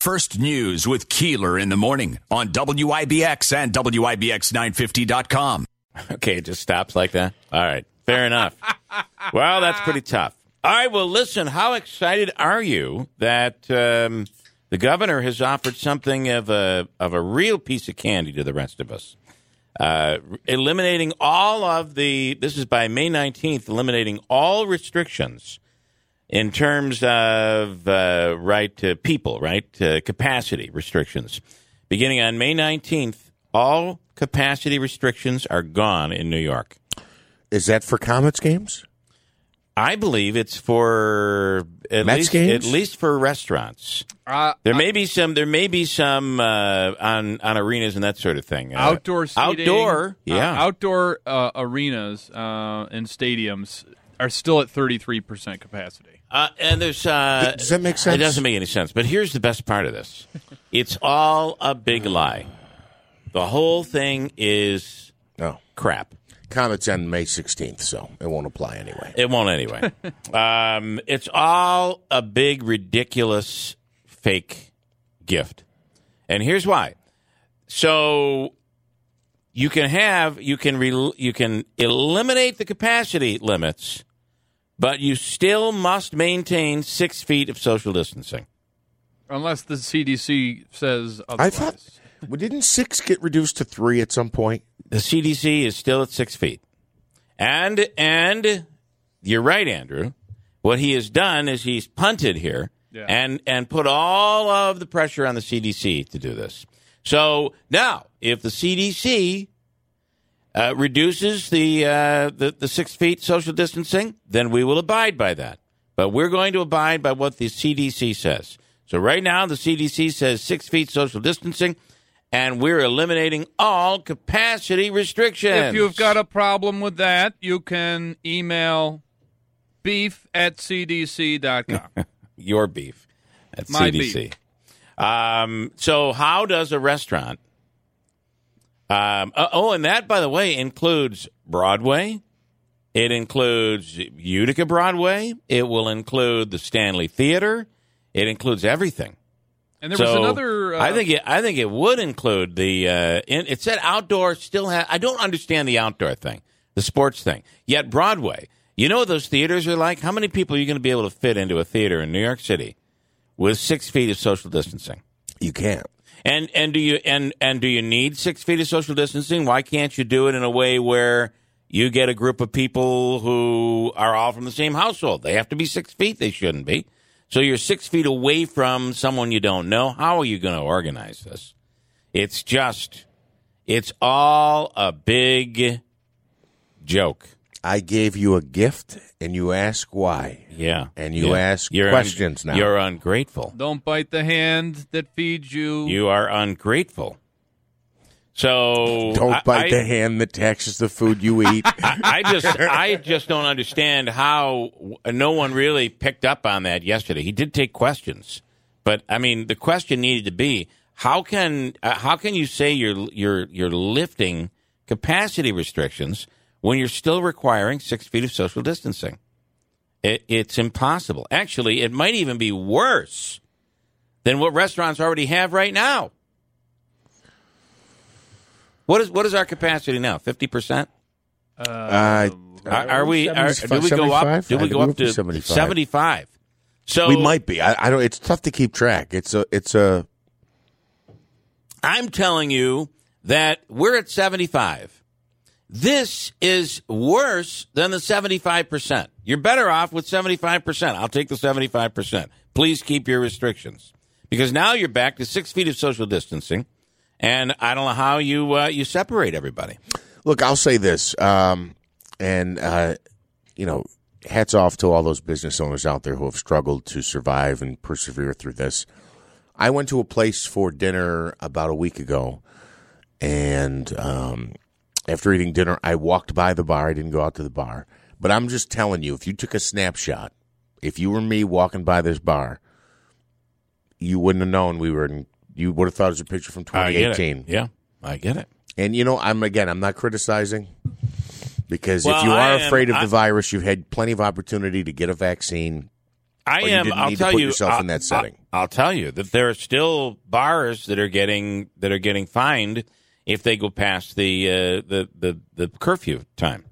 First News with Keeler in the morning on WIBX and WIBX950.com. Okay, it just stops like that. All right, fair enough. well, that's pretty tough. All right, well, listen, how excited are you that um, the governor has offered something of a of a real piece of candy to the rest of us? Uh, eliminating all of the. This is by May nineteenth. Eliminating all restrictions in terms of uh, right to people, right uh, capacity restrictions. Beginning on May nineteenth, all capacity restrictions are gone in New York. Is that for Comets games? I believe it's for at Mets least games? at least for restaurants. Uh, There may be some. There may be some uh, on on arenas and that sort of thing. Uh, outdoor seating, outdoor, uh, yeah. outdoor uh, arenas uh, and stadiums are still at 33% capacity. Uh, and there's uh, Does that make sense? It doesn't make any sense. But here's the best part of this: it's all a big lie. The whole thing is No. crap. Comets end May 16th, so it won't apply anyway. It won't anyway. um, it's all a big, ridiculous, fake gift. And here's why. So you can have you can re, you can eliminate the capacity limits, but you still must maintain six feet of social distancing. Unless the CDC says otherwise. I thought, well, didn't six get reduced to three at some point? The CDC is still at six feet, and and you're right, Andrew. What he has done is he's punted here Yeah. and and put all of the pressure on the CDC to do this. So now, if the CDC uh, reduces the, uh, the the six feet social distancing, then we will abide by that. But we're going to abide by what the CDC says. So right now, the CDC says six feet social distancing, and we're eliminating all capacity restrictions. If you've got a problem with that, you can email beef at cdc.com. your beef at My CDC. Um, so, how does a restaurant? Um, uh, oh, and that, by the way, includes Broadway. It includes Utica Broadway. It will include the Stanley Theater. It includes everything. And there so was another. Uh, I think it, I think it would include the. Uh, in, it said outdoor still has. I don't understand the outdoor thing, the sports thing. Yet Broadway, you know what those theaters are like. How many people are you going to be able to fit into a theater in New York City with six feet of social distancing? You can't. And and do you and and do you need six feet of social distancing? Why can't you do it in a way where you get a group of people who are all from the same household? They have to be six feet. They shouldn't be. So you're six feet away from someone you don't know. How are you going to organize this? It's just, it's all a big joke. I gave you a gift, and you ask why. Yeah. And you Yeah. ask You're un- questions now. You're ungrateful. Don't bite the hand that feeds you. You are ungrateful. So Don't I- bite I- the hand that taxes the food you eat. I just I just don't understand how no one really picked up on that yesterday. He did take questions, but I mean the question needed to be how can uh, how can you say you're you're you're lifting capacity restrictions when you're still requiring six feet of social distancing? It, it's impossible. Actually, it might even be worse than what restaurants already have right now. What is what is our capacity now? Fifty percent. Uh, Are, are we? Are, do we go up? 75? Do we go up to 75. seventy-five? So we might be. I, I don't. It's tough to keep track. It's a. It's a. I'm telling you that we're at seventy-five. This is worse than the seventy-five percent. You're better off with seventy-five percent. I'll take the seventy-five percent. Please keep your restrictions because now you're back to six feet of social distancing, and I don't know how you uh, you separate everybody. Look, I'll say this, um, and uh, you know, hats off to all those business owners out there who have struggled to survive and persevere through this. I went to a place for dinner about a week ago, and um, after eating dinner, I walked by the bar. I didn't go out to the bar, but I'm just telling you, if you took a snapshot, if you were me walking by this bar, you wouldn't have known we were in. You would have thought it was a picture from I get it. 2018. Yeah, I get it. And you know, I'm again, I'm not criticizing because Well, if you I are am- afraid of I- the virus, you've had plenty of opportunity to get a vaccine. I Or you am. didn't I'll need to tell put you. yourself I'll, in that setting. I'll, I'll tell you that there are still bars that are getting that are getting fined if they go past the uh, the, the the curfew time,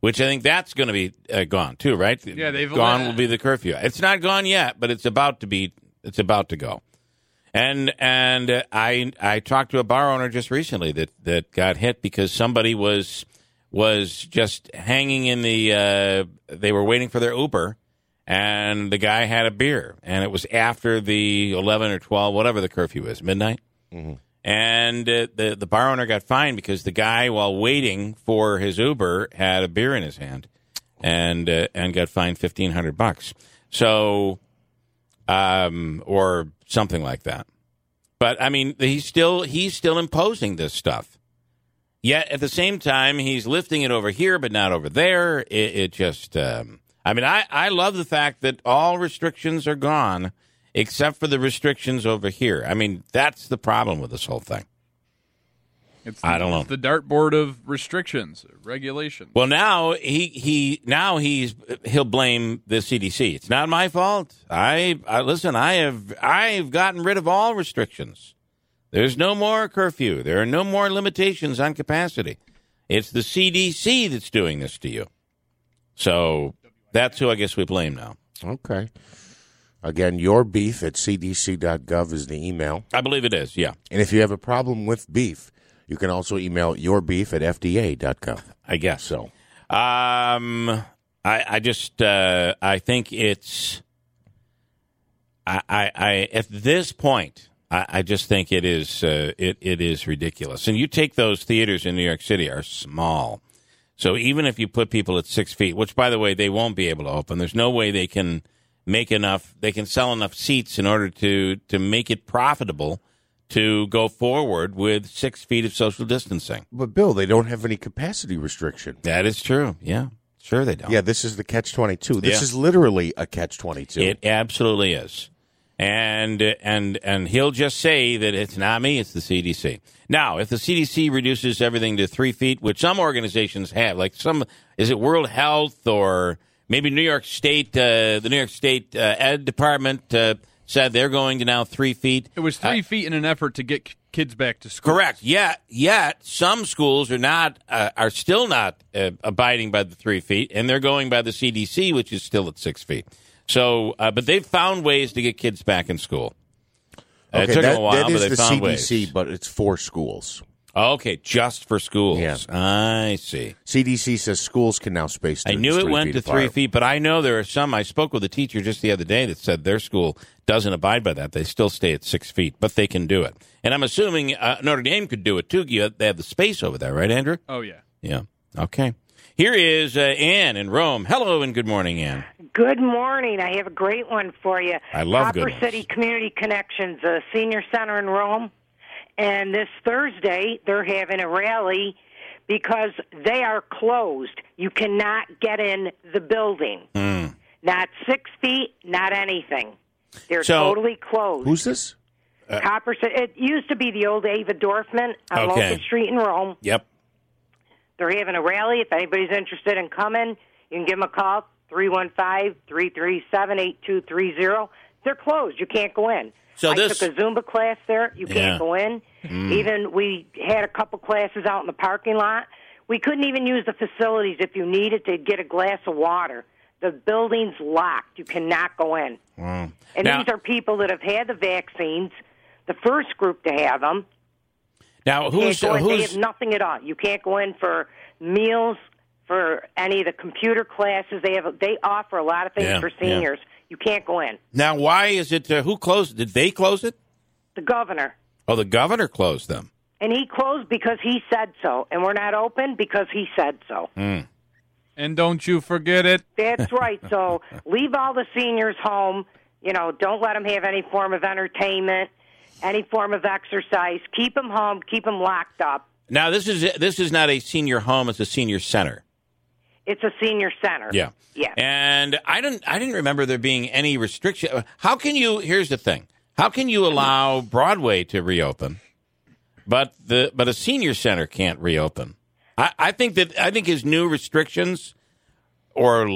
which I think that's going to be uh, gone too, right? Yeah, they've gone. Will be the curfew. It's not gone yet, but it's about to be. It's about to go. And and uh, I I talked to a bar owner just recently that that got hit because somebody was was just hanging in the. Uh, they were waiting for their Uber, and the guy had a beer, and it was after the eleven or twelve, whatever the curfew is, midnight. And uh, the the bar owner got fined because the guy, while waiting for his Uber, had a beer in his hand, and uh, and got fined fifteen hundred bucks. So, um, or something like that. But I mean, he's still he's still imposing this stuff. Yet at the same time, he's lifting it over here, but not over there. It, it just, um, I mean, I, I love the fact that all restrictions are gone except for the restrictions over here. I mean, that's the problem with this whole thing. It's I don't know. it's the dartboard of restrictions, regulations. Well, now he he now he's he'll blame the CDC. It's not my fault. I, I listen. I have I've gotten rid of all restrictions. There's no more curfew. There are no more limitations on capacity. It's the CDC that's doing this to you. So that's who I guess we blame now. Okay. Again, your beef at cdc.gov is the email. I believe it is. Yeah, And if you have a problem with beef, you can also email your beef at fda.gov. I guess So, Um, I, I just, uh, I think it's, I, I, I at this point, I, I just think it is, uh, it, it is ridiculous. And you take those theaters in New York City are small, so even if you put people at six feet, which by the way they won't be able to open, there's no way they can make enough, they can sell enough seats in order to to make it profitable to go forward with six feet of social distancing. but Bill, they don't have any capacity restriction. That is true. Yeah, sure they don't. Yeah, this is the catch 22. This Yeah. is literally a catch 22. It absolutely is. And and and he'll just say that it's not me, it's the CDC. Now, if the CDC reduces everything to three feet, which some organizations have, like some, is it World Health or maybe New York State, uh, the New York State uh, Ed Department uh, said they're going to now three feet. it was three feet in an effort to get k- kids back to school. Correct. Yet, yet some schools are not uh, are still not uh, abiding by the three feet, and they're going by the CDC, which is still at six feet. So, uh, but they've found ways to get kids back in school. Uh, it took that, them a while, that but they the found CDC, ways. but it's for schools. Okay, just for schools. Yeah. I see. CDC says schools can now space. I knew it went feet to three feet, but I know there are some. I spoke with a teacher just the other day that said their school doesn't abide by that. They still stay at six feet, but they can do it. And I'm assuming uh, Notre Dame could do it too. You- They have the space over there, right, Andrew? Oh yeah. Yeah. Okay. Here is uh, Ann in Rome. Hello and good morning, Anne. Good morning. I have a great one for you. I love Copper good ones. City Community Connections, a senior center in Rome. And this Thursday, they're having a rally because they are closed. You cannot get in the building. Hmm. Not six feet, not anything. They're So- totally closed. Who's this? Copper It used to be the old Ava Dorfman on Okay. Locust Street in Rome. Yep. They're having a rally. If anybody's interested in coming, you can give them a call, 315-337-8230. They're closed. You can't go in. So I this- took a Zumba class there. You can't go in. Mm. Even we had a couple classes out in the parking lot. We couldn't even use the facilities if you needed to get a glass of water. The building's locked. You cannot go in. Wow. And Now- these are people that have had the vaccines, the first group to have them. Now, who's go in. They have nothing at all. You can't go in for meals, for any of the computer classes. They have. They offer a lot of things Yeah, for yeah. Seniors. You can't go in. now? Why is it? Uh, who closed? Did they close it? The governor. Oh, the governor closed them. And he closed because he said so. And we're not open because he said so. And don't you forget it. That's right. So leave all the seniors home. You know, don't let them have any form of entertainment, any form of exercise. Keep them home. Keep them locked up. Now, this is this is not a senior home; it's a senior center. It's a senior center. Yeah. Yeah. And I didn't I didn't remember there being any restriction. How can you here's the thing. How can you allow Broadway to reopen, but the but a senior center can't reopen? I, I think that I think his new restrictions or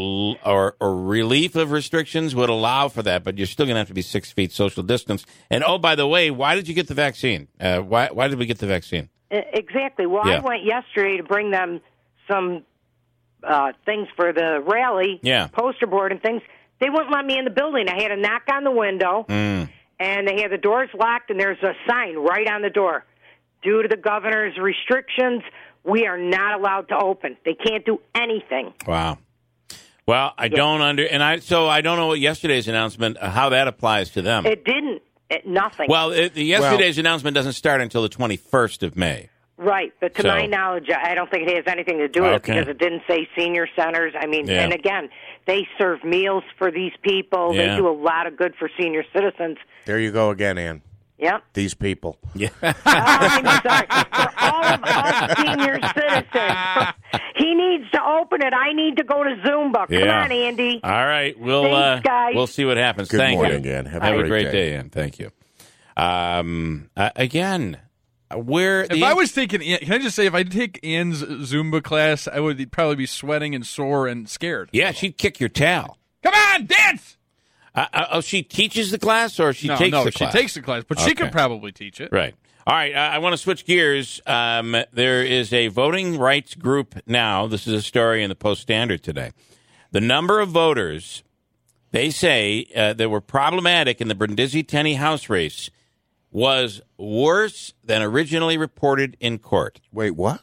or or relief of restrictions would allow for that, but you're still going to have to be six feet social distance. And oh, by the way, why did you get the vaccine? Uh, why why did we get the vaccine? Exactly. Well, Yeah. I went yesterday to bring them some uh, things for the rally, Yeah. poster board and things. They wouldn't let me in the building. I had to knock on the window, Mm. and they had the doors locked, and there's a sign right on the door. Due to the governor's restrictions, we are not allowed to open. They can't do anything. Wow. Well, I don't under and I so I don't know what yesterday's announcement uh, how that applies to them. It didn't. It, nothing. well, it, yesterday's announcement doesn't start until the 21st of May. Right, but to So- my knowledge, I don't think it has anything to do with Okay. it because it didn't say senior centers. I mean, Yeah. and again, they serve meals for these people. Yeah. They do a lot of good for senior citizens. There you go again, Ann. Yep. These people. Yeah. Oh, I'm sorry. For all of us senior citizens, he needs to open it. I need to go to Zumba. Come Yeah. on, Andy. All right, we'll Thanks, uh, we'll see what happens. Good Thank morning, you. Ann. Have Have, a a great great day. day, Ann. Thank you. Um, uh, again, where If I was taking, can I just say, if I take Ann's Zumba class, I would probably be sweating and sore and scared. yeah, she'd kick your tail. Come on, dance! Uh, uh, oh, she teaches the class, or she no, takes no, the she class? takes the class, but she could probably teach it. Right. All right. I, I want to switch gears. Um, there is a voting rights group now. This is a story in the Post Standard today. The number of voters they say uh, that were problematic in the Brindisi Tenney House race was worse than originally reported in court. Wait, what?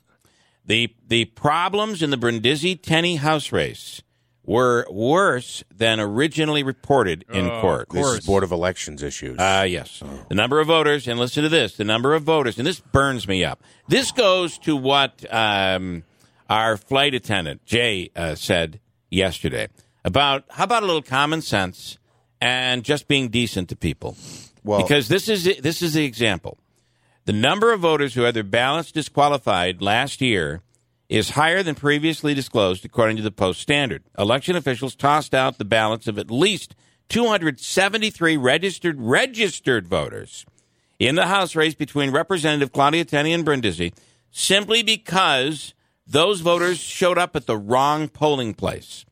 The the problems in the Brindisi Tenney House race were worse than originally reported in court. This is Board of Elections issues. Ah, yes. The number of voters, and listen to this: the number of voters, and this burns me up. This goes to what um, our flight attendant Jay uh, said yesterday about how about a little common sense and just being decent to people. Well- because this is this is the example. The number of voters who had their ballots disqualified last year is higher than previously disclosed, according to the Post Standard. Election officials tossed out the ballots of at least 273 registered registered voters in the House race between Representative Claudia Tenney and Brindisi simply because those voters showed up at the wrong polling place.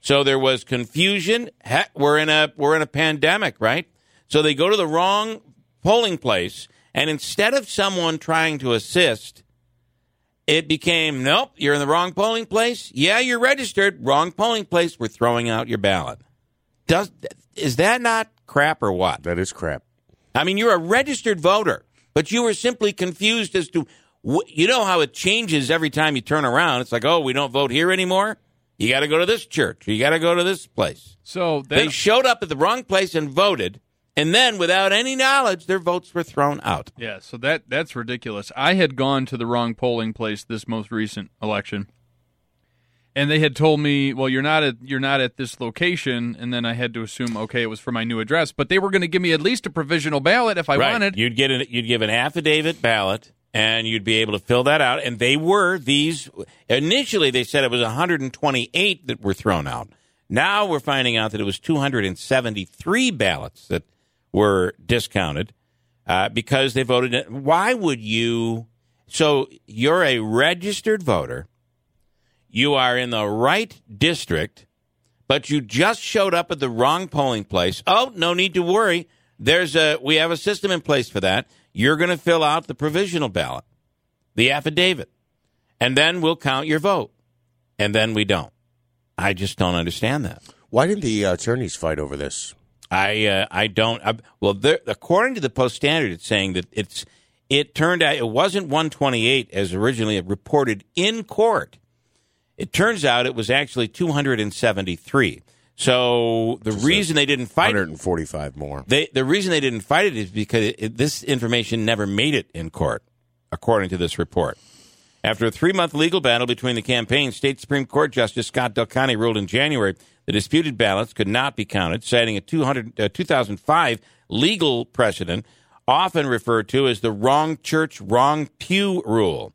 So there was confusion. Heck, we're in a we're in a pandemic, right? So they go to the wrong polling place, and instead of someone trying to assist, it became nope, you're in the wrong polling place. Yeah, you're registered, wrong polling place. We're throwing out your ballot. Does is that not crap or what? that is crap. I mean, you're a registered voter, but you were simply confused as to you know how it changes every time you turn around. It's like, oh, we don't vote here anymore. You got to go to this church. You got to go to this place. So They showed up at the wrong place and voted, and then without any knowledge, their votes were thrown out. yeah, so that that's ridiculous. I had gone to the wrong polling place this most recent election, and they had told me, "Well, you're not at you're not at this location," and then I had to assume, okay, it was for my new address. But they were going to give me at least a provisional ballot if I wanted. You'd get an, you'd give an affidavit ballot, and you'd be able to fill that out. And they were these initially. They said it was 128 that were thrown out. Now we're finding out that it was 273 ballots that were discounted uh, because they voted. it- Why would you? So you're a registered voter. You are in the right district but you just showed up at the wrong polling place. Oh, no need to worry. There's a we have a system in place for that. You're going to fill out the provisional ballot, the affidavit, and then we'll count your vote. And then we don't. I just don't understand that. Why didn't the uh, attorneys fight over this? I uh, I don't. I, well, there, according to the Post Standard, it's saying that it's it turned out it wasn't 128 as originally reported in court. It turns out it was actually 273. So the reason they didn't fight 145 more. They, the reason they didn't fight it is because it, it- this information never made it in court, according to this report. After a three month legal battle between the campaigns, State Supreme Court Justice Scott DelConte ruled in January the disputed ballots could not be counted, citing a 200, uh, 2005 legal precedent, often referred to as the wrong church, wrong pew rule.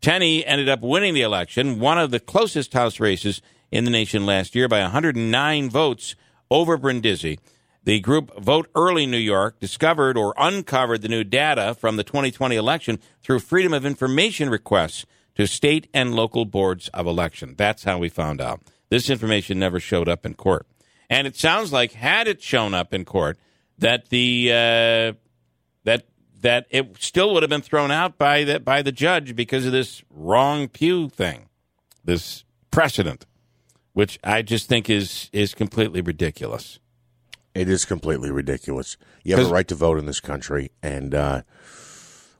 Tenney ended up winning the election, one of the closest House races in the nation last year by 109 votes over Brindisi. The group Vote Early New York discovered or uncovered the new data from the 2020 election through Freedom of Information requests to state and local boards of election. That's how we found out. This information never showed up in court. And it sounds like had it shown up in court, that the uh, that that it still would have been thrown out by the by the judge because of this wrong pew thing, this precedent, which I just think is is completely ridiculous. It is completely ridiculous. You have a right to vote in this country, and uh,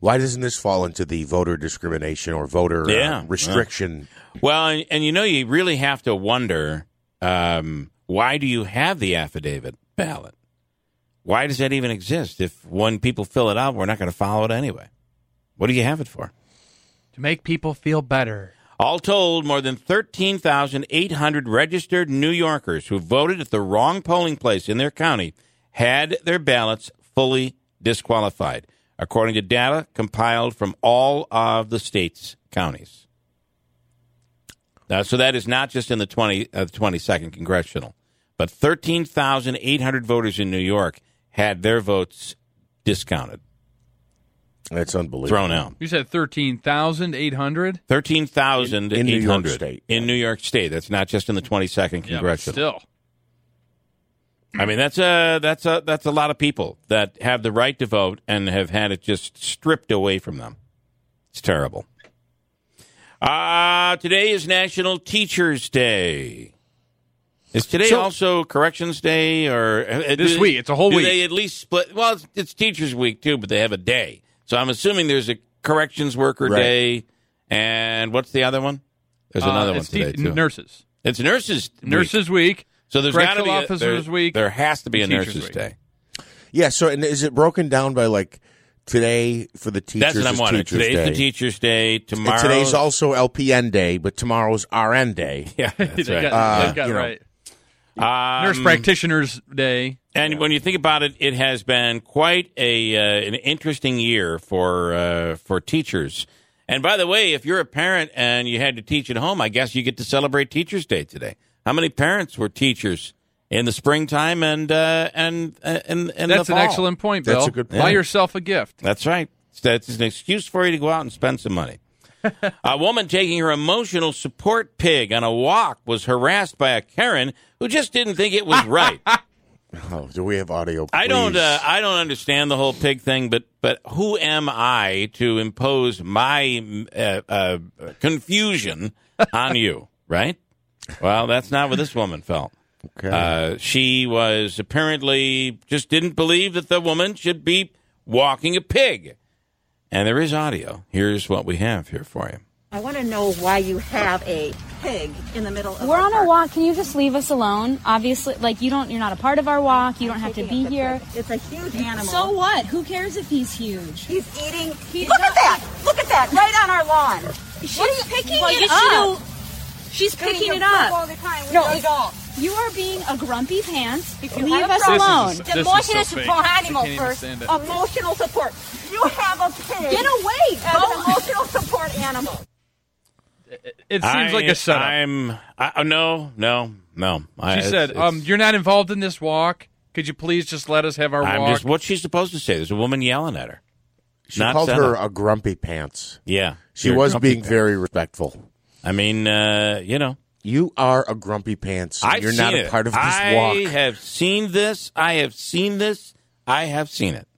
why doesn't this fall into the voter discrimination or voter Yeah, uh, restriction? Well, and, and you know, you really have to wonder um, why do you have the affidavit ballot? Why does that even exist? If when people fill it out, we're not going to follow it anyway. What do you have it for? To make people feel better. All told, more than 13,800 registered New Yorkers who voted at the wrong polling place in their county had their ballots fully disqualified, according to data compiled from all of the state's counties. Now, so that is not just in the 20, uh, 22nd congressional, but 13,800 voters in New York had their votes discounted, That's unbelievable. thrown out. You said 13,800? Thirteen thousand In- in New York State, in. New York State. That's not just in the twenty second Yeah, congressional. still. I mean, that's a that's a that's a lot of people that have the right to vote and have had it just stripped away from them. It's terrible. Uh, today is National Teachers Day. Is today So- also Corrections Day or uh, This do- week. It's a whole do week. They at least split. Well, it's, it's Teachers Week too, but they have a day. So I'm assuming there's a Corrections Worker Right. Day, and what's the other one? There's Uh, another one it's today te- too. Nurses. It's Nurses Week. Nurses Week. So there's got to be a, Officers there, Week. There has to be a Teachers Nurses Week. Day. Yeah. So, and is it broken down by like today for the teachers? That's what I'm is wondering. Teachers Today's Day. the Teachers Day. And Tomorrow. today's also LPN Day, but tomorrow's RN Day. Yeah, that's they right. got, Uh, they got you know. right. Um, Nurse Practitioners Day. And when you think about it, it has been quite a uh, an interesting year for uh, for teachers. And by the way, if you're a parent and you had to teach at home, I guess you get to celebrate Teachers Day today. How many parents were teachers in the springtime and uh, and uh, and and That's the an excellent point, Bill. That's a good Buy yourself a gift. That's right. That's an excuse for you to go out and spend some money. a woman taking her emotional support pig on a walk was harassed by a Karen who just didn't think it was right. Oh, do we have audio? I don't. Uh, I don't understand the whole pig thing, but but who am I to impose my uh, uh, confusion on you? Right? Well, that's not what this woman felt. Okay. Uh, she was apparently just didn't believe that the woman should be walking a pig. And there is audio. Here's what we have here for you. I want to know why you have a pig in the middle of We're our on park. a walk. Can you just leave us alone? Obviously, like you don't. You're not a part of our walk. You don't have to be here. It's a huge animal. So what? Who cares if he's huge? he's eating. Look at that! Look at that! Right on our lawn. She's what are you picking well, it you up? Should- She's picking it up. all the time. We No, really it's- You are being a grumpy pants. If you Leave us alone. This is- this Emotional so support I animal first. Emotional support. You have a pig. Get away! As an emotional support animal. It seems like a setup. I'm. I, oh, no, no, no. I, she it's- said, it's- um, "You're not involved in this walk. Could you please just let us have our I'm walk?" just. What's she supposed to say? There's a woman yelling at her. she not called set her a grumpy pants. Yeah, She was being pants. very respectful. I mean, uh, you know, You are a grumpy pants. I've You're not it. a part of this I walk. I have seen this. I have seen this. I have seen it.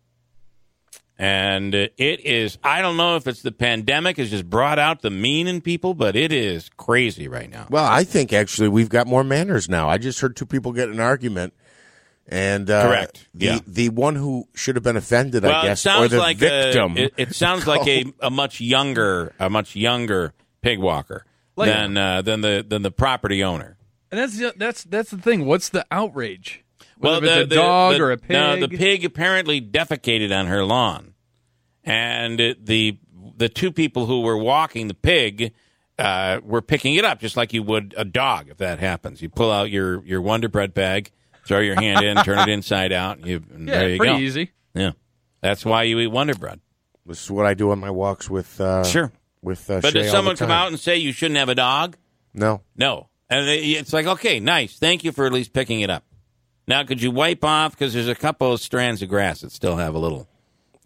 And uh, it is, I don't know if it's the pandemic has just brought out the mean in people, but it is crazy right now. Well, I think actually we've got more manners now. I just heard two people get an argument, and uh, Correct. The Yeah. the one who should have been offended, well, I it guess, sounds or the like victim. A, it, it sounds like a, a much younger, a much younger pig walker Like- than uh, than the than the property owner. and that's the- that's that's the thing. What's the outrage? Well, Whether it's the, a the- dog the- or a pig. No, the pig apparently defecated on her lawn, and it- the the two people who were walking the pig uh, were picking it up just like you would a dog. If that happens, you pull out your your Wonder Bread bag, throw your hand in, turn it inside out, and you and yeah, there you pretty go. easy. Yeah, that's why you eat Wonder Bread. this is what I do on my walks with. Uh, Sure. With uh, But Shay does all someone the come out and say you shouldn't have a dog? No. No. And it's like, okay, nice. Thank you for at least picking it up. Now, could you wipe off? Because there's a couple of strands of grass that still have a little.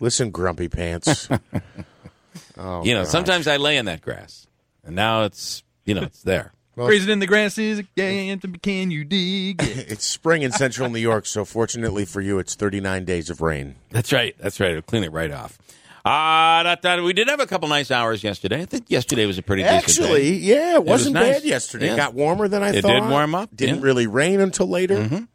Listen, grumpy pants. oh, you know, gosh. sometimes I lay in that grass, and now it's, you know, it's there. Grazing in the grass is a anthem. Can you dig? it? It's spring in central New York, so fortunately for you, it's 39 days of rain. That's right. That's right. It'll clean it right off. Uh, that, that, we did have a couple nice hours yesterday. I think yesterday was a pretty decent day. Actually, yeah, it wasn't nice. bad yesterday. Yeah. It got warmer than I It thought. It did warm up, Didn't yeah. really rain until later.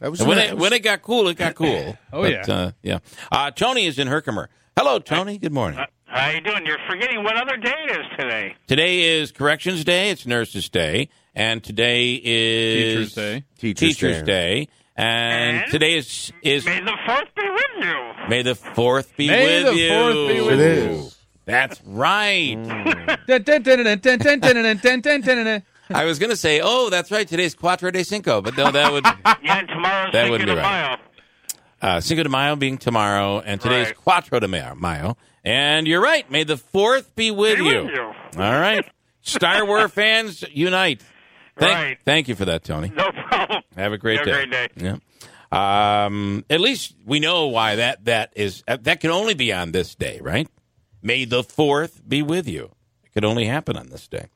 That was And when nice. it when it got cool, it got cool. Oh, But, yeah. uh, yeah. Uh, Tony is in Herkimer. Hello, Tony. Good morning. How are you doing? You're forgetting what other day it is today. Today is Corrections Day. It's Nurses Day, and today is Teachers Day. Teachers Day. And, and today is is May the fourth be with you. May the fourth be, May with, the you. Fourth be with it you. Is. That's right. I was going to say, oh, that's right. Today's Cuatro de Cinco, but no, that would yeah. Tomorrow's that Cinco de right. Mayo. Uh, Cinco de Mayo being tomorrow, and today's right. Cuatro de Mayo. And you're right. May the fourth be with, you. with you. All right, Star Wars fans unite. Thank, Right. thank you for that, Tony. No problem. Have a great Have a day. great day. Yeah. Um, at least we know why that that is. uh, That can only be on this day, right? May the fourth be with you. It could only happen on this day.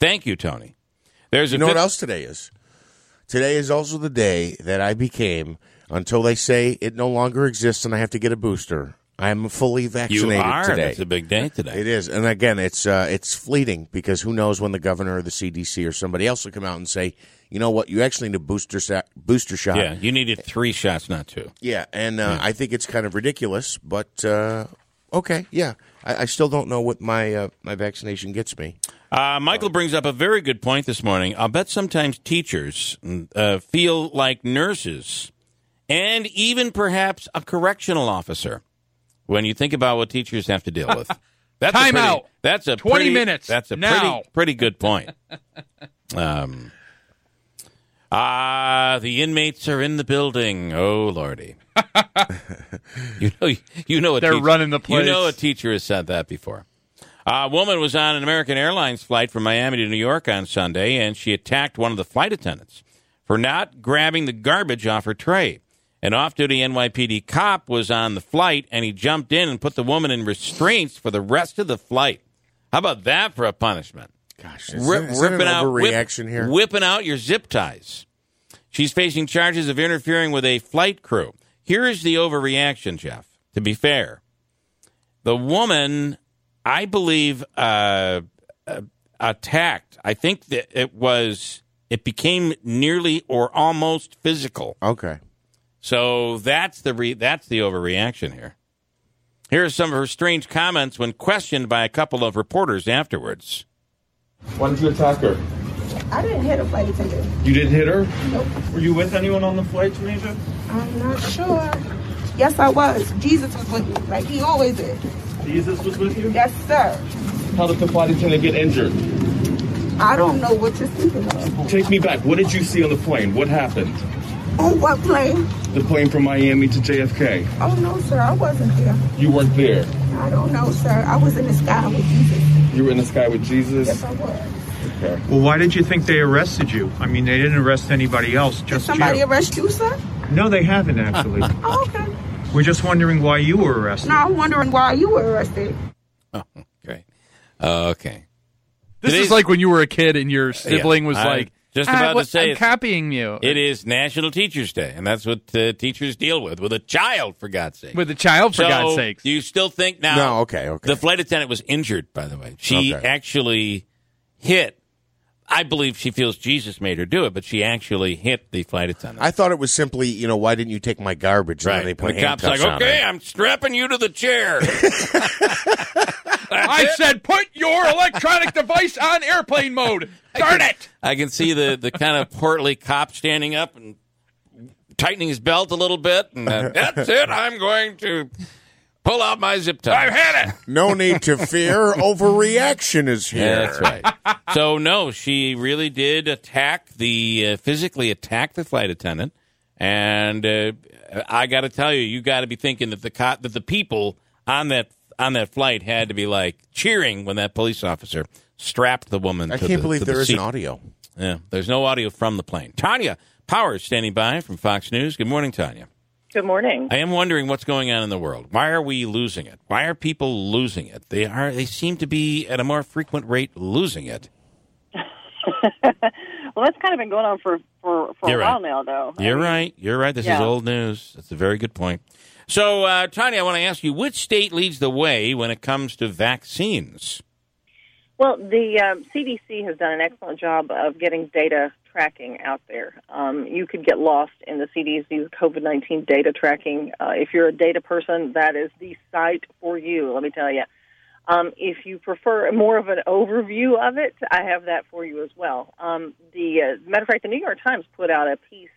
Thank you, Tony. There's a You know what else today is? Today is also the day that I became, until they say it no longer exists and I have to get a booster. I'm fully You vaccinated are. today. It's a big day today. It is, and again, it's uh, it's fleeting because who knows when the governor or the CDC or somebody else will come out and say, you know what, you actually need a booster sa- booster shot. Yeah, you needed three shots, not two. Yeah, and uh, I think it's kind of ridiculous, but uh, okay, yeah, I, I still don't know what my uh, my vaccination gets me. Uh, Michael brings up a very good point this morning. I'll bet sometimes teachers uh, feel like nurses and even perhaps a correctional officer when you think about what teachers have to deal with. That's a Time pretty- out. That's a 20 pretty- minutes That's a now. pretty pretty good point. Um, ah, the inmates are in the building. Oh lordy, you know you know a They're teacher- running the place. You know a teacher has said that before. A woman was on an American Airlines flight from Miami to New York on Sunday, and she attacked one of the flight attendants for not grabbing the garbage off her tray. An off duty NYPD cop was on the flight, and he jumped in and put the woman in restraints for the rest of the flight. How about that for a punishment? Gosh, is, Rip- that- is ripping an out whip- here? whipping out your zip ties. She's facing charges of interfering with a flight crew. Here is the overreaction, Jeff. To be fair, the woman, I believe, uh, uh, attacked. I think that it was. It became nearly or almost physical. Okay. So that's the re- that's the overreaction here. Here are some of her strange comments when questioned by a couple of reporters afterwards. Why did you attack her? I didn't hit a flight attendant. You didn't hit her? Nope. Were you with anyone on the flight, Tunisia? I'm not sure. Yes, I was. Jesus was with me, like he always is. Jesus was with you? Yes, sir. How did the flight attendant get injured? I don't know what you're speaking of. Take me back. What did you see on the plane? What happened? On what plane? The plane from Miami to JFK. Oh, no, sir. I wasn't there. You weren't there. I don't know, sir. I was in the sky with Jesus. You were in the sky with Jesus. Yes, I was. Okay. Well, why did you think they arrested you? I mean, they didn't arrest anybody else, Did just somebody you. arrest you, sir? No, they haven't actually. Oh, okay. We're just wondering why you were arrested. No, I'm wondering why you were arrested. Okay. Uh, okay. This Today's- is like when you were a kid and your sibling was I'm like, just "Ah, about what- to say I'm copying you. It is National Teachers Day, and that's what uh, teachers deal with with a child, for God's sake. With a child, for so, God's sakes. Do you still think now? No, okay, okay. The flight attendant was injured, by the way. She Okay. actually hit. I believe she feels Jesus made her do it, but she actually hit the flight attendant. I thought it was simply, you know, why didn't you take my garbage? And they right. put And the cop's like, okay. I'm strapping you to the chair. I said, put your electronic device on airplane mode. Darn it! I can see the, the kind of portly cop standing up and tightening his belt a little bit. And uh, that's it. I'm going to pull out my zip tie. I've had it. No need to fear. Overreaction is here. That's right. so no, she really did attack the uh, physically attack the flight attendant, and uh, I got to tell you, you got to be thinking that the co- that the people on that on that flight had to be like cheering when that police officer strapped the woman. I to can't the, believe to the there isn't seat. audio. Yeah, there's no audio from the plane. Tonya Powers standing by from Fox News. Good morning, Tonya. Good morning. I am wondering what's going on in the world. Why are we losing it? Why are people losing it? They are. They seem to be at a more frequent rate losing it. well, that's kind of been going on for for, for You're while right. now, though. You're mean, right. You're right. This is old news. That's a very good point. So, uh, Tonya, I want to ask you which state leads the way when it comes to vaccines? Well, the um, CDC has done an excellent job of getting data tracking out there. Um, you could get lost in the CDC's COVID 19 data tracking. Uh, if you're a data person, that is the site for you, let me tell you. Um, if you prefer more of an overview of it, I have that for you as well. Um, the uh, matter of fact, the New York Times put out a piece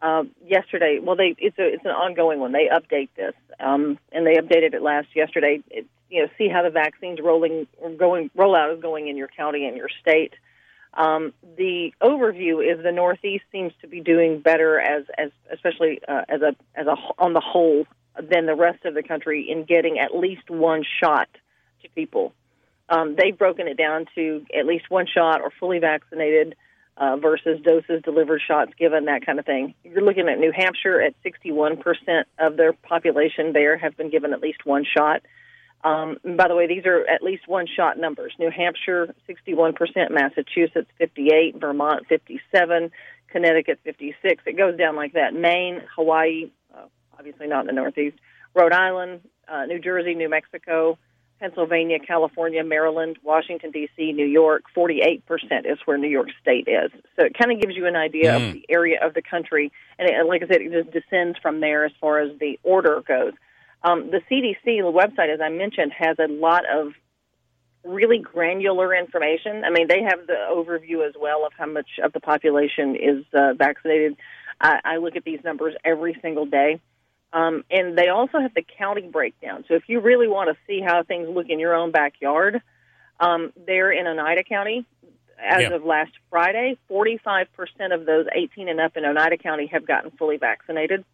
uh, yesterday. Well, they it's a it's an ongoing one. They update this, um, and they updated it last yesterday. It, you know, see how the vaccines rolling going rollout is going in your county and your state. Um, the overview is the Northeast seems to be doing better as as especially uh, as a as a on the whole than the rest of the country in getting at least one shot to people. Um, they've broken it down to at least one shot or fully vaccinated uh, versus doses delivered, shots given, that kind of thing. You're looking at New Hampshire at 61% of their population there have been given at least one shot. Um, by the way, these are at least one shot numbers. New Hampshire, 61%, Massachusetts, 58, Vermont, 57, Connecticut, 56. It goes down like that. Maine, Hawaii, uh, obviously not in the Northeast, Rhode Island, uh, New Jersey, New Mexico, Pennsylvania, California, Maryland, Washington, D.C., New York. 48% is where New York State is. So it kind of gives you an idea Mm. of the area of the country. And, it, like I said, it just descends from there as far as the order goes. Um, the CDC, website, as I mentioned, has a lot of really granular information. I mean, they have the overview as well of how much of the population is uh, vaccinated. I, I look at these numbers every single day. Um, and they also have the county breakdown. So if you really want to see how things look in your own backyard, um, they're in Oneida County. As Yeah. of last Friday, 45% of those 18 and up in Oneida County have gotten fully vaccinated.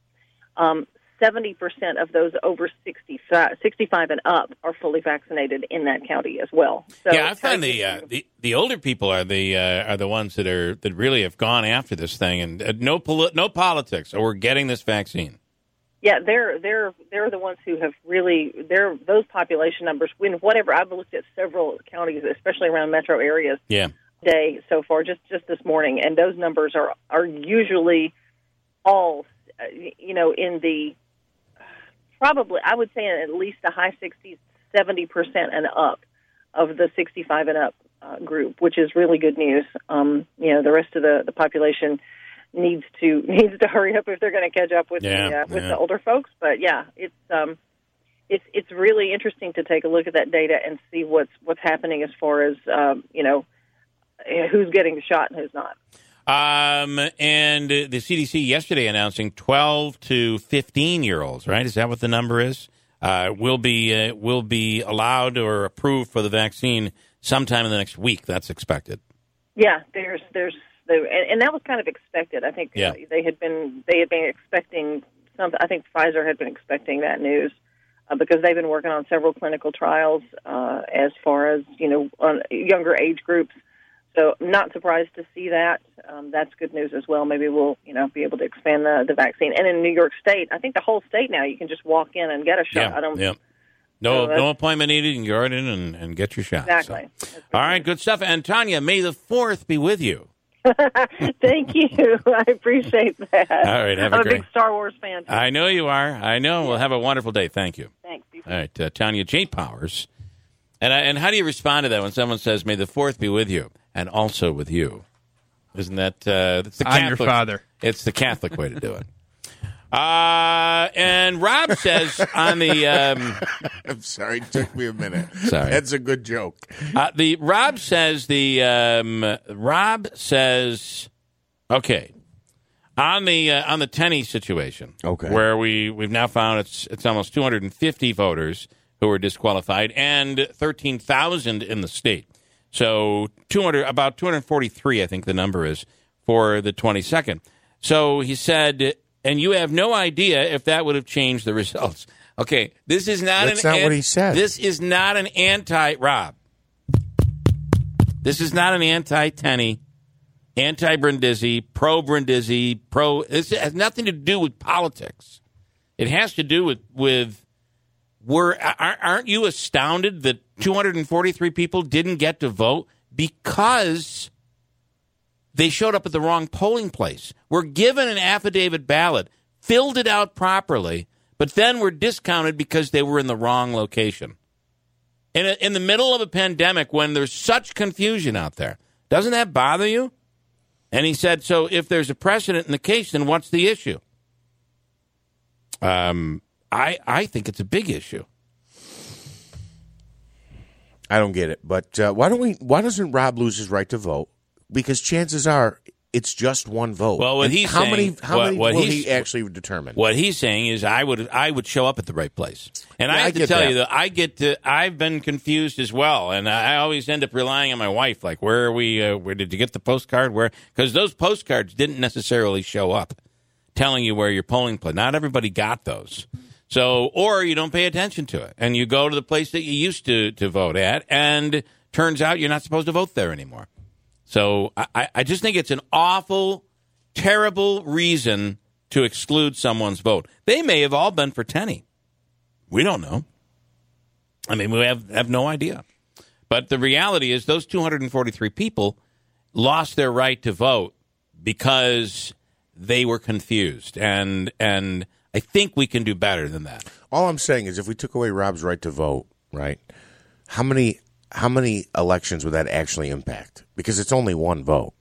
Um, 70% of those over 65, 65 and up are fully vaccinated in that county as well. So yeah, I find the, uh, the the older people are the uh, are the ones that are that really have gone after this thing and uh, no poli- no politics. Or we're getting this vaccine. Yeah, they're they're they're the ones who have really they're those population numbers. When whatever I've looked at several counties, especially around metro areas, Yeah. day so far, just just this morning, and those numbers are are usually all you know in the probably I would say in at least the high sixties, seventy percent and up of the sixty five and up uh, group, which is really good news. Um, you know, the rest of the the population needs to needs to hurry up if they're going to catch up with Yeah, the uh, with yeah. the older folks. But yeah, it's um, it's it's really interesting to take a look at that data and see what's what's happening as far as um, you know who's getting the shot and who's not. Um, and the CDC yesterday announcing 12 to 15 year olds, right? Is that what the number is? Uh, will be uh, will be allowed or approved for the vaccine sometime in the next week. That's expected. Yeah, there's there's there, and, and that was kind of expected. I think Yeah. uh, they had been they had been expecting something. I think Pfizer had been expecting that news uh, because they've been working on several clinical trials uh, as far as you know on younger age groups. So not surprised to see that. Um, that's good news as well. Maybe we'll you know be able to expand the the vaccine. And in New York State, I think the whole state now you can just walk in and get a shot. I don't yeah. No, So no appointment needed. You can go right in and, and get your shot. So. exactly. All right, good stuff. And Tonya, may the fourth be with you. Thank you. I appreciate that. All right, have a I'm a great- big Star Wars fan. Too. I know you are. I know. We'll have a wonderful day. Thank you. Thanks. All right, uh, Tonya J. Powers. And I, and how do you respond to that when someone says, "May the fourth be with you," and also with you? Isn't that uh, that's the I'm your father. It's the Catholic way to do it. Uh, and Rob says on the um, I'm sorry, it took me a minute. Sorry. That's a good joke. uh, the Rob says the um, Rob says okay on the uh, on the Tenney situation. Okay. where we we've now found it's it's almost 250 voters who were disqualified and 13,000 in the state. So 200 about 243 I think the number is for the 22nd. So he said and you have no idea if that would have changed the results. Okay, this is not That's an not what he said. This is not an anti Rob. This is not an anti Tenney, anti Brindisi, pro Brindisi, pro. This has nothing to do with politics. It has to do with with. Were aren't you astounded that 243 people didn't get to vote because they showed up at the wrong polling place. Were given an affidavit ballot, filled it out properly, but then were discounted because they were in the wrong location. In, a, in the middle of a pandemic when there's such confusion out there, doesn't that bother you? And he said, so if there's a precedent in the case, then what's the issue? Um, I, I think it's a big issue. I don't get it. But uh, why don't we? Why doesn't Rob lose his right to vote? Because chances are it's just one vote. Well, what And he's how saying- many? How what- many what will he actually determine? What he's saying is, I would I would show up at the right place, and Yeah, I I have to tell that. you that I get to I've been confused as well, and I always end up relying on my wife. Like, where are we? Uh, where did you get the postcard? Where? Because those postcards didn't necessarily show up, telling you where your polling place. Not everybody got those. So, or you don't pay attention to it, and you go to the place that you used to to vote at, and turns out you're not supposed to vote there anymore. So, I- I, just think it's an awful terrible reason to exclude someone's vote. They may have all been for Tenney. We don't know. I mean, we have, have no idea. But the reality is, those 243 people lost their right to vote because they were confused. And, and I think we can do better than that. All I'm saying is, if we took away Rob's right to vote, right? How many? How many elections would that actually impact? Because it's only one vote.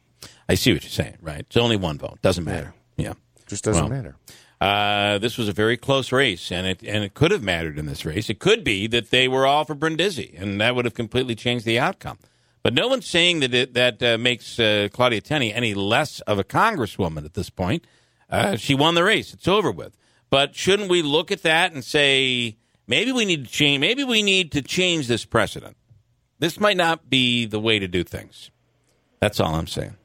I see what you're saying, right? It's only one vote. Doesn't matter. Yeah. Just doesn't Well, matter. Uh, this was a very close race, and it and it could have mattered in this race. It could be that they were all for Brindisi, and that would have completely changed the outcome. But no one's saying that it, that uh, makes uh, Claudia Tenney any less of a congresswoman at this point. Uh, she won the race; it's over with. But shouldn't we look at that and say maybe we need to change? Maybe we need to change this precedent. This might not be the way to do things. That's all I'm saying.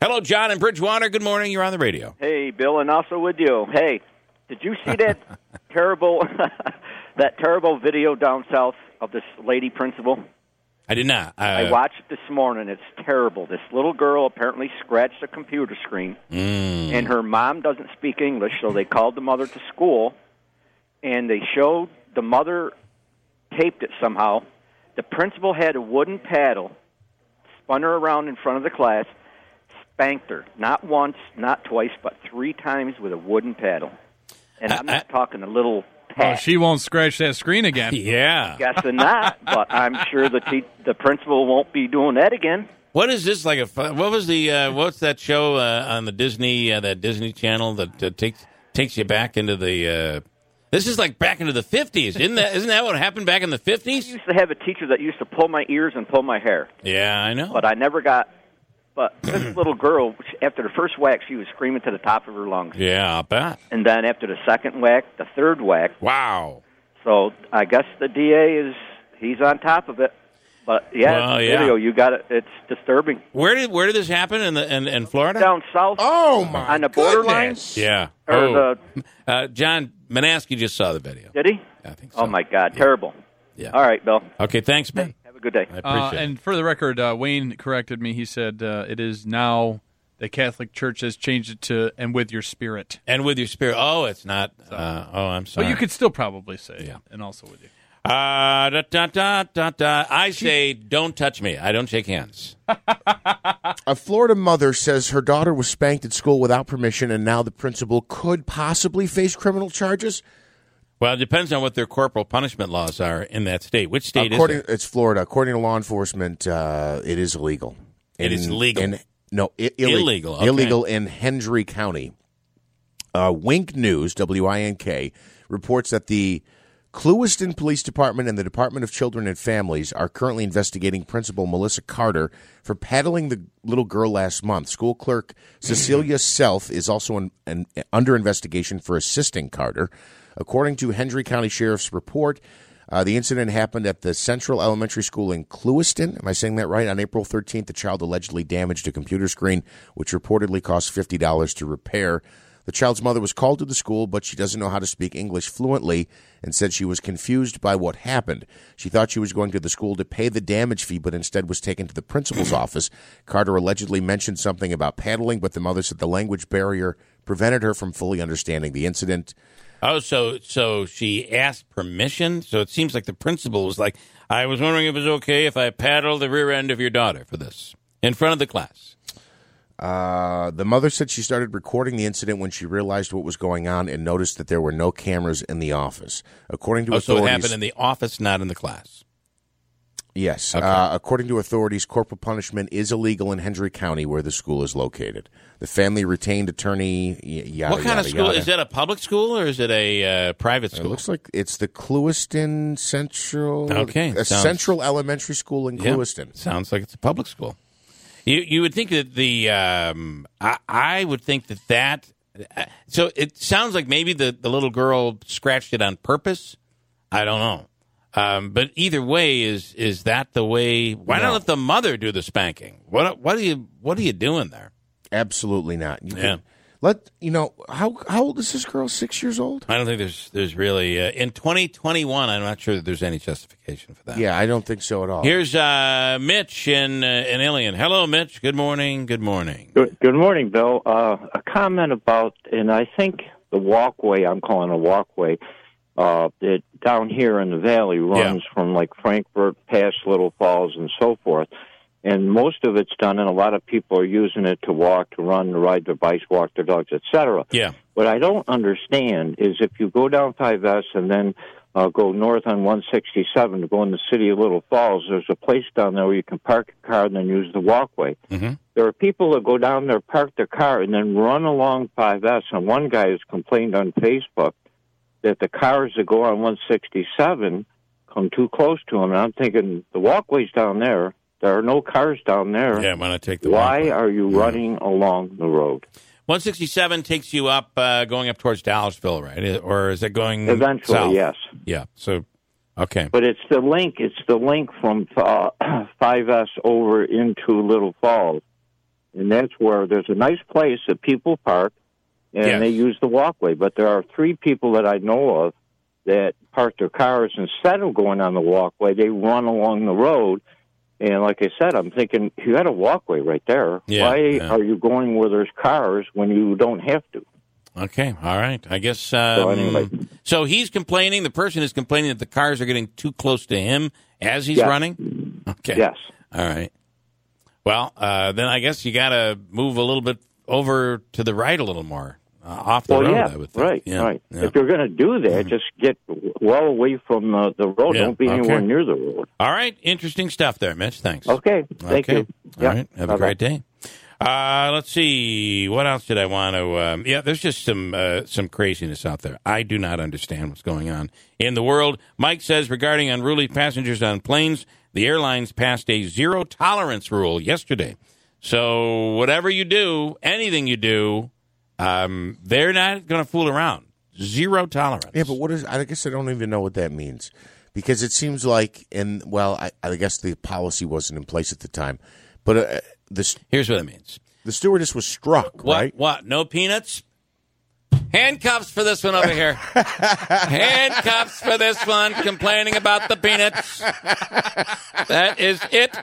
Hello, John in Bridgewater. Good morning. You're on the radio. Hey, Bill, and also with you. Hey, did you see that terrible that terrible video down south of this lady principal? I did not. Uh, I watched it this morning. It's terrible. This little girl apparently scratched a computer screen, Mm. and her mom doesn't speak English, so they called the mother to school, and they showed the mother taped it somehow. The principal had a wooden paddle, spun her around in front of the class, spanked her not once, not twice, but three times with a wooden paddle. And I'm not talking a little Oh, she won't scratch that screen again. Yeah. guessing not, but I'm sure the te- the principal won't be doing that again. What is this like? A fu- what was the uh, what's that show uh, on the Disney uh, that Disney Channel that uh, takes takes you back into the? This is like back into the fifties, isn't that? Isn't that what happened back in the fifties? I used to have a teacher that used to pull my ears and pull my hair, Yeah, I know. but I never got. But this little girl, after the first whack, she was screaming to the top of her lungs, Yeah, I'll bet. and then after the second whack, the third whack. Wow. So I guess the DA is he's on top of it. But yeah, Well, yeah. video you got it. It's disturbing. Where did where did this happen in the in, in Florida? Down south. Oh my! On the borderline. Yeah. Or Oh. uh, John Manaski just saw the video. Did he? I think Oh my God, terrible. Yeah. All right, Bill. Okay, thanks, man. Have a good day. I Uh, appreciate it. and for the record, uh, Wayne corrected me. He said uh, it is now the Catholic Church has changed it to "and with your spirit." And with your spirit. Oh, it's not. Uh, oh, I'm sorry. But you could still probably say, yeah. and also with you. Uh, da, da, da, da, da. I say, don't touch me. I don't shake hands. A Florida mother says her daughter was spanked at school without permission, and now the principal could possibly face criminal charges. Well, it depends on what their corporal punishment laws are in that state. Which state According, is it? it's Florida. According to law enforcement, uh, it is illegal. It is legal. In, no, i- ille- Illegal, okay. Illegal in Hendry County. Uh, Wink News, W I N K, reports that the Clewiston Police Department and the Department of Children and Families are currently investigating Principal Melissa Carter for paddling the little girl last month. School clerk Cecilia Self is also in, in- under investigation for assisting Carter. According to Hendry County Sheriff's report, uh, the incident happened at the Central Elementary School in Clewiston. Am I saying that right? On April 13th, the child allegedly damaged a computer screen, which reportedly cost $50 to repair. The child's mother was called to the school, but she doesn't know how to speak English fluently and said she was confused by what happened. She thought she was going to the school to pay the damage fee, but instead was taken to the principal's office. Carter allegedly mentioned something about paddling, but the mother said the language barrier prevented her from fully understanding the incident. Oh, so so she asked permission. So it seems like the principal was like, "I was wondering if it was okay if I paddled the rear end of your daughter for this in front of the class." Uh, the mother said she started recording the incident when she realized what was going on and noticed that there were no cameras in the office. According to Oh, so it happened in the office, not in the class. Yes. Uh, according to authorities, corporal punishment is illegal in Hendry County, where the school is located. The family retained attorney. Yada, what kind of school yada. is that? A public school or is it a uh, private It school? looks like it's the Clewiston Central. Okay, a sounds- Central Elementary School in Yeah, Clewiston. sounds like it's a public school. You you would think that the um, I, I would think that that so it sounds like maybe the, the little girl scratched it on purpose. I don't know. Um, but either way, is is that the way? Why No. not let the mother do the spanking? What what are you what are you doing there? Absolutely not. You Yeah. can- let you know how how old is this girl? Six years old. I don't think there's there's really uh, in 2021. I'm not sure that there's any justification for that. Yeah, I don't think so at all. Here's uh, Mitch in uh, in Ilion. Hello, Mitch. Good morning. Good morning. Good, good morning, Bill. Uh, a comment about, and I think the walkway, I'm calling a walkway, uh, that down here in the valley runs from like Frankfort past Little Falls and so forth. And most of it's done, and a lot of people are using it to walk, to run, to ride their bikes, walk their dogs, etc. Yeah. What I don't understand is if you go down 5S and then uh, go north on 167 to go in the city of Little Falls, there's a place down there where you can park your car and then use the walkway. Mm-hmm. There are people that go down there, park their car, and then run along 5S. And one guy has complained on Facebook that the cars that go on 167 come too close to him. And I'm thinking the walkway's down there. There are no cars down there. Yeah, why not take the Why walkway? are you running along the road? 167 takes you up, uh, going up towards Dolgeville, right? Or is it going Eventually, south? yes. Yeah. So, okay. But it's the link. It's the link from uh, 5S over into Little Falls, and that's where there's a nice place that people park, and Yes. they use the walkway. But there are three people that I know of that park their cars instead of going on the walkway. They run along the road, and like I said, I'm thinking you had a walkway right there. Yeah, Why yeah. are you going where there's cars when you don't have to? Okay. All right. I guess. Um, so, anyway. he's complaining. The person is complaining that the cars are getting too close to him as he's Yes. running. Okay. Yes. All right. Well, uh, then I guess you got to move a little bit over to the right a little more, uh, off the well, road. yeah, I would think. right, Yeah, right. yeah. If you're going to do that, just get well away from uh, the road. Yeah, Don't be anywhere near the road. All right. Interesting stuff there, Mitch. Thanks. Okay, thank okay. you. All right. Have a bye-bye. great day. Uh, let's see. What else did I want to? Um, yeah, there's just some uh, some craziness out there. I do not understand what's going on in the world. Mike says regarding unruly passengers on planes, the airlines passed a zero tolerance rule yesterday. So whatever you do, anything you do, um, they're not going to fool around. Zero tolerance. Yeah, but what is? I guess I don't even know what that means because it seems like, and well, I, I guess the policy wasn't in place at the time, but uh, the here's what it means: the stewardess was struck, What? right? What? No peanuts? Handcuffs for this one over here. Handcuffs for this one. Complaining about the peanuts. That is it.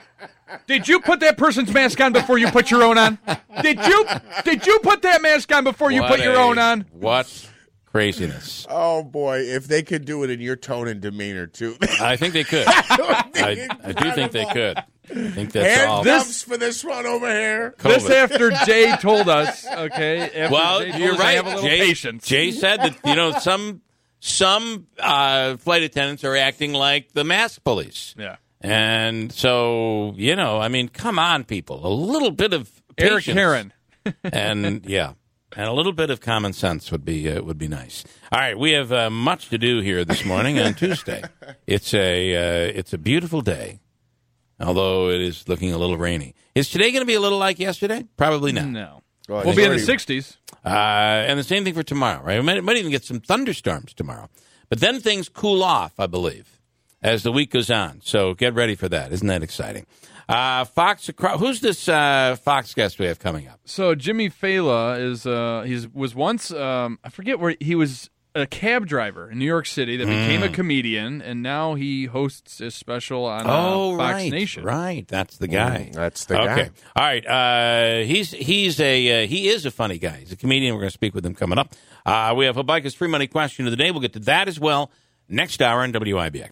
Did you put that person's mask on before you put your own on? Did you? Did you put that mask on before you What put your a- own on? What craziness? Oh boy, if they could do it in your tone and demeanor too. I think they could. I, I do think they could. I think that's all. Handcuffs for this one over here. This after Jay told us, okay? After well, Jay you're right. Have a Jay, patience. Jay said that you know some some uh, flight attendants are acting like the mask police. Yeah. And so, you know, I mean, come on, people. A little bit of Eric patience. Heron. and yeah, and a little bit of common sense would be uh, would be nice. All right, we have uh, much to do here this morning on Tuesday. It's a uh, it's a beautiful day, although it is looking a little rainy. Is today going to be a little like yesterday? Probably not. No. Well, We'll be in the 60s. Uh, and the same thing for tomorrow, right? We might, might even get some thunderstorms tomorrow. But then things cool off, I believe, as the week goes on. So get ready for that. Isn't that exciting? Uh, Fox, across, who's this uh, Fox guest we have coming up? So Jimmy Failla is uh he's was once um I forget where he was a cab driver in New York City that became a comedian and now he hosts a special on uh, oh, Fox right, Nation. right. That's the guy. Mm, that's the okay. guy. All right. Uh, he's he's a uh, he is a funny guy. He's a comedian. We're going to speak with him coming up. Uh, we have a Habakkuk's free money question of the day. We'll get to that as well next hour on WIBX.